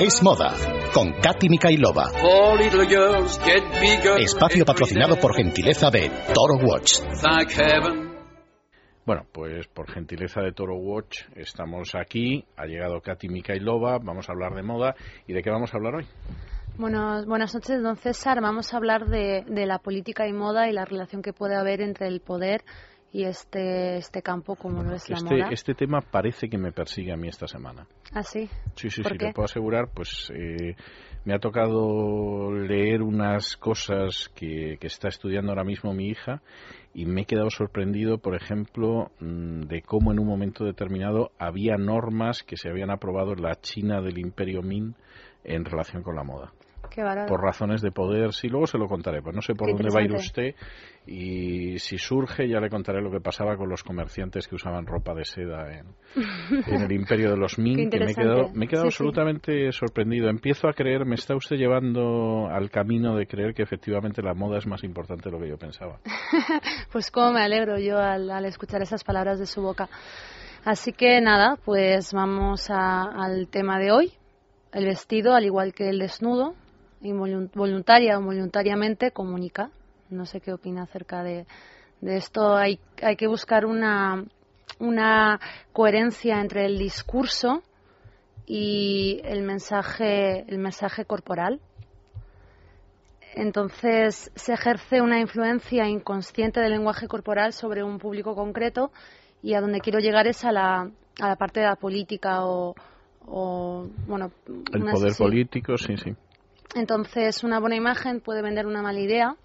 Es moda con Katy Mikailova. Espacio patrocinado por gentileza de Toro Watch. Bueno, pues por gentileza de Toro Watch estamos aquí. Ha llegado Katy Mikailova. Vamos a hablar de moda. ¿Y de qué vamos a hablar hoy? Bueno, buenas noches, don César. Vamos a hablar de, de la política y moda y la relación que puede haber entre el poder y este, este campo como no es la este, moda. Este tema parece que me persigue a mí esta semana. ¿Ah, sí? Sí, sí, ¿Por sí, qué? le puedo asegurar, pues eh, me ha tocado leer unas cosas que, que está estudiando ahora mismo mi hija y me he quedado sorprendido, por ejemplo, mm, de cómo en un momento determinado había normas que se habían aprobado en la China del Imperio Ming en relación con la moda. Por razones de poder, sí, luego se lo contaré, pues no sé por Qué dónde va a ir usted y si surge ya le contaré lo que pasaba con los comerciantes que usaban ropa de seda en, en el imperio de los Ming, que me he quedado, me he quedado Sí, sí. absolutamente sorprendido. Empiezo a creer, me está usted llevando al camino de creer que efectivamente la moda es más importante de lo que yo pensaba. Pues cómo me alegro yo al, al escuchar esas palabras de su boca. Así que nada, pues vamos a- al tema de hoy. El vestido, al igual que el desnudo, voluntaria o voluntariamente, comunica. No sé qué opina acerca de, de esto. Hay, hay que buscar una, una coherencia entre el discurso y el mensaje, el mensaje corporal. Entonces se ejerce una influencia inconsciente del lenguaje corporal sobre un público concreto y a donde quiero llegar es a la, a la parte de la política o, o, bueno, El poder político, sí, sí. Entonces una buena imagen puede vender una mala idea,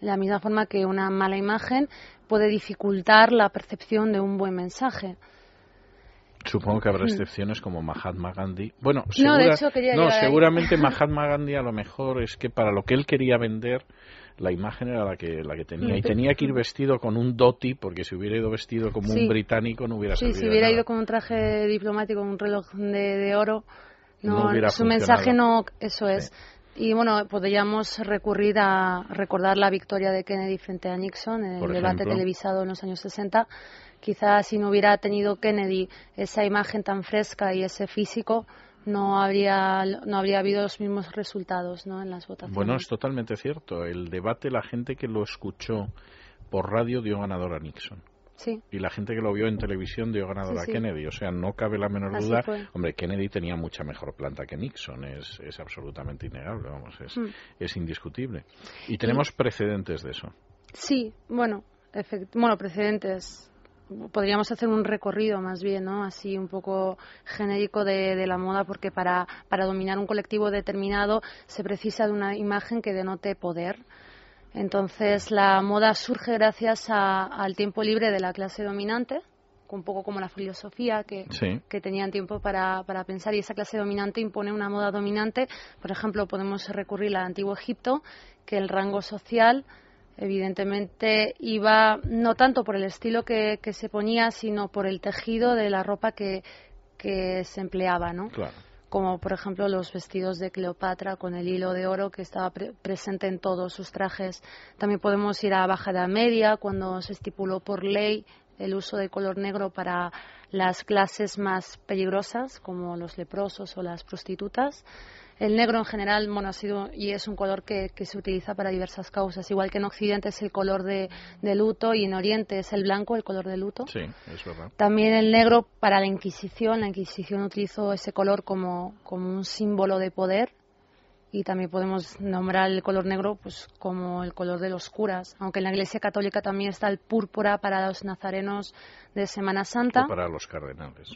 de la misma forma que una mala imagen puede dificultar la percepción de un buen mensaje. Supongo que habrá excepciones como Mahatma Gandhi. Bueno, Mm. No, de hecho, seguramente Mahatma Gandhi a lo mejor es que para lo que él quería vender la imagen era la que la que tenía y tenía que ir vestido con un doti porque si hubiera ido vestido como Sí. un británico no hubiera Sí, servido si hubiera nada. ido con un traje diplomático, un reloj de, de oro, No su mensaje no, eso es. Y bueno, podríamos recurrir a recordar la victoria de Kennedy frente a Nixon en el Por debate ejemplo. televisado en los años 60. Quizás si no hubiera tenido Kennedy esa imagen tan fresca y ese físico, no habría, no habría habido los mismos resultados ¿no? en las votaciones. Bueno, es totalmente cierto. El debate, la gente que lo escuchó por radio dio ganador a Nixon. Sí, Y la gente que lo vio en televisión dio ganador Sí, a. Kennedy. O sea, no cabe la menor Así duda. fue. Hombre, Kennedy tenía mucha mejor planta que Nixon. Es, es absolutamente innegable, vamos, es, Mm. es indiscutible. Y tenemos precedentes de eso. Sí, bueno, efect- bueno, precedentes. Podríamos hacer un recorrido más bien, ¿no? Así un poco genérico de, de la moda, porque para, para dominar un colectivo determinado se precisa de una imagen que denote poder. Entonces, la moda surge gracias a- al tiempo libre de la clase dominante, un poco como la filosofía, que, Sí. que tenían tiempo para, para pensar y esa clase dominante impone una moda dominante. Por ejemplo, podemos recurrir al antiguo Egipto, que el rango social evidentemente iba no tanto por el estilo que, que se ponía, sino por el tejido de la ropa que, que se empleaba, ¿no? Claro. Como por ejemplo los vestidos de Cleopatra con el hilo de oro que estaba pre- presente en todos sus trajes. También podemos ir a Baja Edad Media, cuando se estipuló por ley el uso de color negro para las clases más peligrosas, como los leprosos o las prostitutas. El negro en general, bueno, ha sido y es un color que, que se utiliza para diversas causas, igual que en Occidente es el color de, de luto y en Oriente es el blanco, el color de luto. Sí, es verdad. También el negro para la Inquisición. La Inquisición utilizó ese color como, como un símbolo de poder. Y también podemos nombrar el color negro pues, como el color de los curas. Aunque en la Iglesia Católica también está el púrpura para los nazarenos de Semana Santa. O para los cardenales.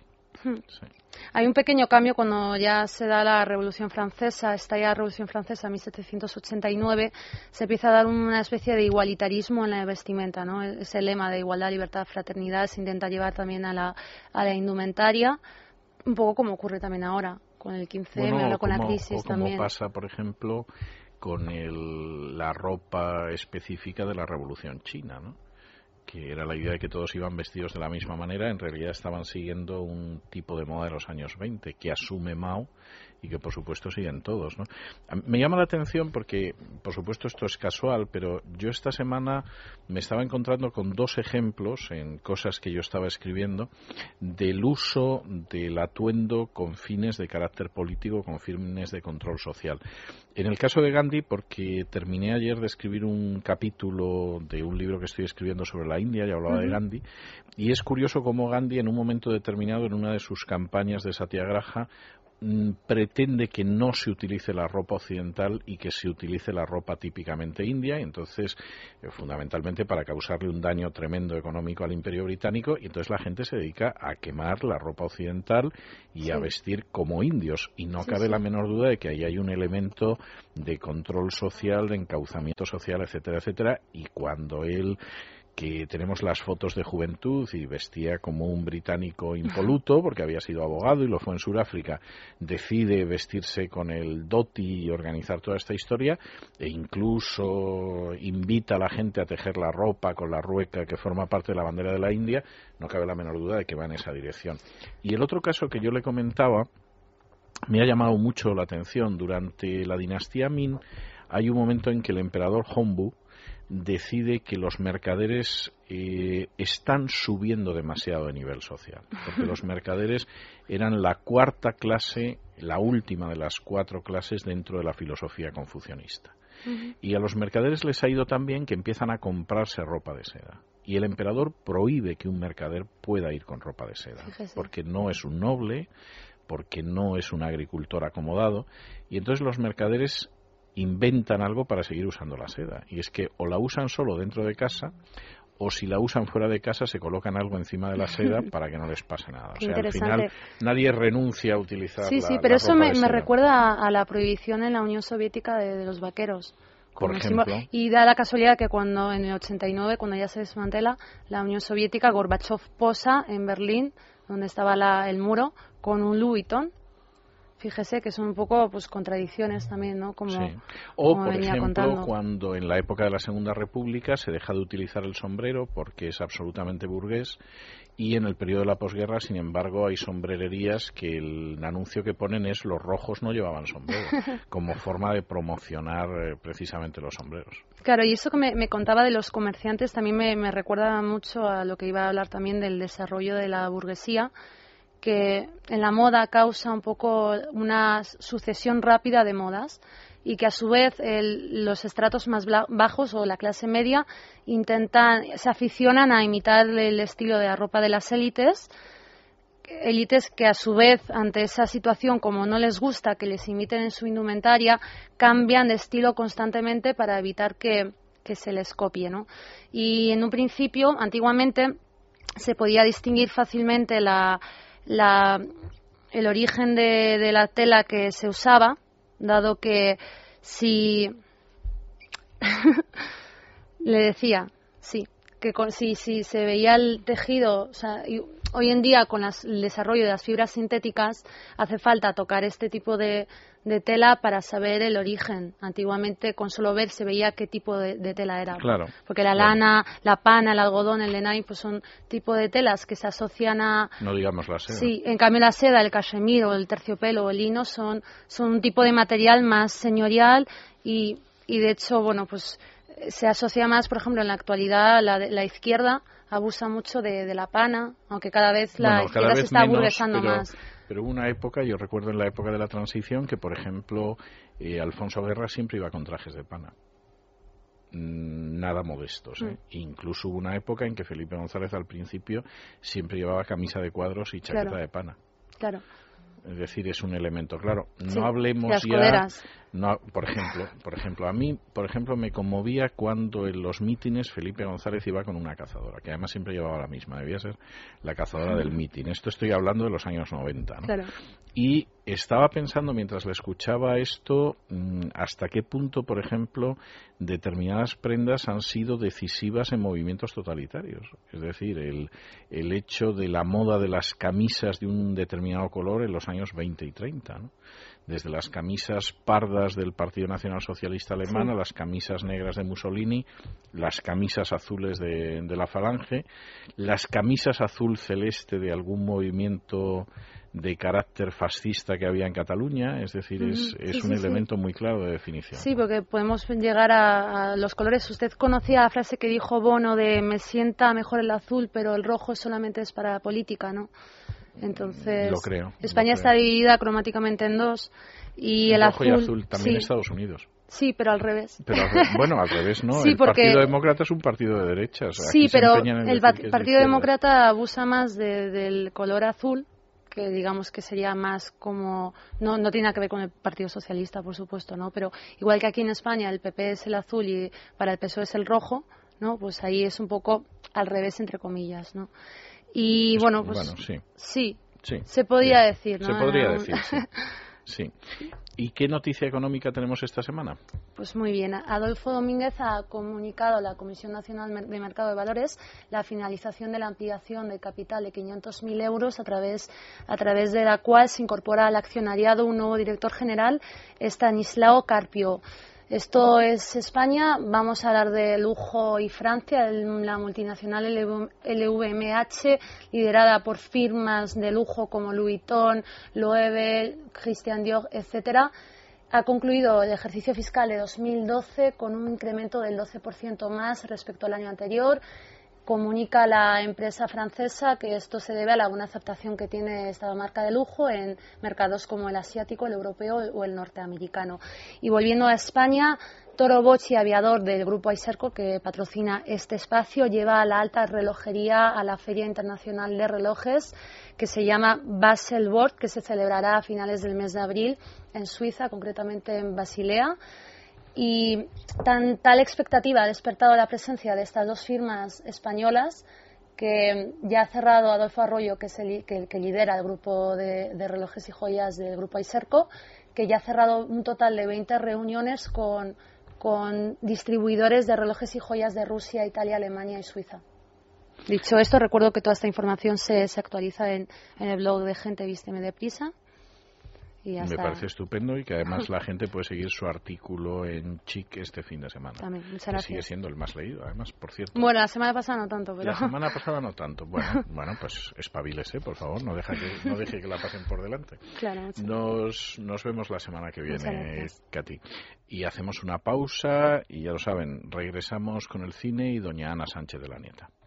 Hmm. Sí. Hay un pequeño cambio cuando ya se da la Revolución Francesa, está ya la Revolución Francesa, 1789, se empieza a dar una especie de igualitarismo en la vestimenta, ¿no? Ese lema de igualdad, libertad, fraternidad se intenta llevar también a la, a la indumentaria, un poco como ocurre también ahora, con el 15M, Bueno, ahora o con la crisis o como también. pasa, por ejemplo, con el- la ropa específica de la Revolución China, ¿no? Que era la idea de que todos iban vestidos de la misma manera, en realidad estaban siguiendo un tipo de moda de los años 20 que asume Mao y que por supuesto siguen todos. ¿no? Me llama la atención porque, por supuesto, esto es casual, pero yo esta semana me estaba encontrando con dos ejemplos en cosas que yo estaba escribiendo del uso del atuendo con fines de carácter político, con fines de control social. En el caso de Gandhi, porque terminé ayer de escribir un capítulo de un libro que estoy escribiendo sobre la India y hablaba de Gandhi, y es curioso cómo Gandhi en un momento determinado, en una de sus campañas de Satyagraha, Mm, pretende que no se utilice la ropa occidental y que se utilice la ropa típicamente india, y entonces, eh, fundamentalmente para causarle un daño tremendo económico al imperio británico, y entonces la gente se dedica a quemar la ropa occidental y a vestir como indios, y no cabe la menor duda de que ahí hay un elemento de control social, de encauzamiento social, etcétera, etcétera, y cuando él que tenemos las fotos de juventud y vestía como un británico impoluto porque había sido abogado y lo fue en Sudáfrica, decide vestirse con el doti y organizar toda esta historia e incluso invita a la gente a tejer la ropa con la rueca que forma parte de la bandera de la India, no cabe la menor duda de que va en esa dirección. Y el otro caso que yo le comentaba me ha llamado mucho la atención. Durante la dinastía Min hay un momento en que el emperador Hombu decide que los mercaderes eh, están subiendo demasiado de nivel social, porque los mercaderes eran la cuarta clase, la última de las cuatro clases dentro de la filosofía confucionista. Y a los mercaderes les ha ido tan bien que empiezan a comprarse ropa de seda. Y el emperador prohíbe que un mercader pueda ir con ropa de seda, porque no es un noble, porque no es un agricultor acomodado. Y entonces los mercaderes inventan algo para seguir usando la seda. Y es que o la usan solo dentro de casa o si la usan fuera de casa se colocan algo encima de la seda para que no les pase nada. o sea, al final nadie renuncia a utilizar Sí, sí, pero eso me, recuerda a, la prohibición en la Unión Soviética de, los vaqueros. Por ejemplo. Y da la casualidad que cuando en el 89, cuando ya se desmantela la Unión Soviética, Gorbachev posa en Berlín, donde estaba el muro, con un Louis Vuitton fíjese que son un poco pues contradicciones también, ¿no? Como, o, por ejemplo, cuando en la época de la Segunda República se deja de utilizar el sombrero porque es absolutamente burgués y en el periodo de la posguerra, sin embargo, hay sombrererías que el anuncio que ponen es los rojos no llevaban sombrero, como forma de promocionar eh, precisamente los sombreros. Claro, y eso que me, contaba de los comerciantes también me, me recuerda mucho a lo que iba a hablar también del desarrollo de la burguesía que en la moda causa un poco una sucesión rápida de modas y que a su vez los estratos más bajos o la clase media intentan se aficionan a imitar el estilo de la ropa de las élites élites que a su vez ante esa situación como no les gusta que les imiten en su indumentaria cambian de estilo constantemente para evitar que, que se les copie ¿no? y en un principio antiguamente se podía distinguir fácilmente la la, el origen de, de la tela que se usaba, dado que si le decía, sí, que si, si se veía el tejido, o sea, hoy en día con el desarrollo de las fibras sintéticas hace falta tocar este tipo de, de tela para saber el origen. Antiguamente con solo ver se veía qué tipo de, tela era. Claro. Porque la lana, la pana, el algodón, el lenay, pues son tipo de telas que se asocian a... No digamos la seda. Sí, en cambio la seda, el cachemir o el terciopelo o el lino son, son un tipo de material más señorial y, y de hecho, bueno, pues se asocia más, por ejemplo, en la actualidad la, la izquierda abusa mucho de, la pana, aunque cada vez la izquierda se está burguesando más. Pero hubo una época, yo recuerdo en la época de la transición, que por ejemplo eh, Alfonso Guerra siempre iba con trajes de pana. Mm, nada modestos. ¿eh? Mm. Incluso hubo una época en que Felipe González al principio siempre llevaba camisa de cuadros y chaqueta de pana. Claro. Es decir, es un elemento claro. No hablemos ya. No, por ejemplo, por ejemplo, a mí, por ejemplo, me conmovía cuando en los mítines Felipe González iba con una cazadora, que además siempre llevaba la misma, debía ser la cazadora del mítin. Esto estoy hablando de los años 90, ¿no? Claro. Y estaba pensando mientras le escuchaba esto mm, hasta qué punto, por ejemplo, determinadas prendas han sido decisivas en movimientos totalitarios. Es decir, el, el hecho de la moda de las camisas de un determinado color en los años 20 y 30. ¿no? desde las camisas pardas del Partido Nacional Socialista Alemán a las camisas negras de Mussolini, las camisas azules de, la Falange, las camisas azul celeste de algún movimiento de carácter fascista que había en Cataluña, es decir, es, un elemento muy claro de definición. Sí, porque podemos llegar a, los colores. Usted conocía la frase que dijo Bono de me sienta mejor el azul, pero el rojo solamente es para política, ¿no? Entonces, España está dividida cromáticamente en dos y el, rojo azul, y azul también Estados Unidos. Sí, pero al revés. bueno, al revés, ¿no? el Partido Demócrata es un partido de derechas. Sí, pero el, Partido Demócrata abusa más del color azul, que digamos que sería más como no no tiene nada que ver con el Partido Socialista, por supuesto, ¿no? Pero igual que aquí en España el PP es el azul y para el PSOE es el rojo, ¿no? Pues ahí es un poco al revés entre comillas, ¿no? Y bueno, pues sí. sí. se podría decir, ¿no? Se podría decir, sí. Sí. ¿Y qué noticia económica tenemos esta semana? Pues muy bien. Adolfo Domínguez ha comunicado a la Comisión Nacional de Mercado de Valores la finalización de la ampliación de capital de 500.000 euros a través, a través de la cual se incorpora al accionariado un nuevo director general, Stanislao Carpio. Esto es España, vamos a hablar de lujo y Francia, la multinacional LVMH, liderada por firmas de lujo como Louis Vuitton, Loewe, Christian Dior, etcétera, ha concluido el ejercicio fiscal de 2012 con un incremento del 12% más respecto al año anterior comunica la empresa francesa que esto se debe a la buena aceptación que tiene esta marca de lujo en mercados como el asiático, el europeo o el norteamericano. Y volviendo a España, Toro Bocci, aviador del grupo Aiserco, que patrocina este espacio, lleva a la alta relojería a la Feria Internacional de Relojes, que se llama Baselworld, que se celebrará a finales del mes de abril en Suiza, concretamente en Basilea. Y tan, tal expectativa ha despertado la presencia de estas dos firmas españolas que ya ha cerrado Adolfo Arroyo, que, es el, que, lidera el grupo de, relojes y joyas del grupo Aiserco, que ya ha cerrado un total de 20 reuniones con, distribuidores de relojes y joyas de Rusia, Italia, Alemania y Suiza. Dicho esto, recuerdo que toda esta información se, se actualiza en, en, el blog de Gente Vísteme de Prisa me parece estupendo y que además la gente puede seguir su artículo en Chic este fin de semana. También, sigue siendo el más leído, además, por cierto. Bueno, la semana pasada no tanto, pero... La semana pasada no tanto. Bueno, bueno pues espabilese, por favor, no, deja que, no deje que la pasen por delante. Claro. Nos, nos vemos la semana que viene, Katy. Y hacemos una pausa y ya lo saben, regresamos con el cine y doña Ana Sánchez de la Nieta.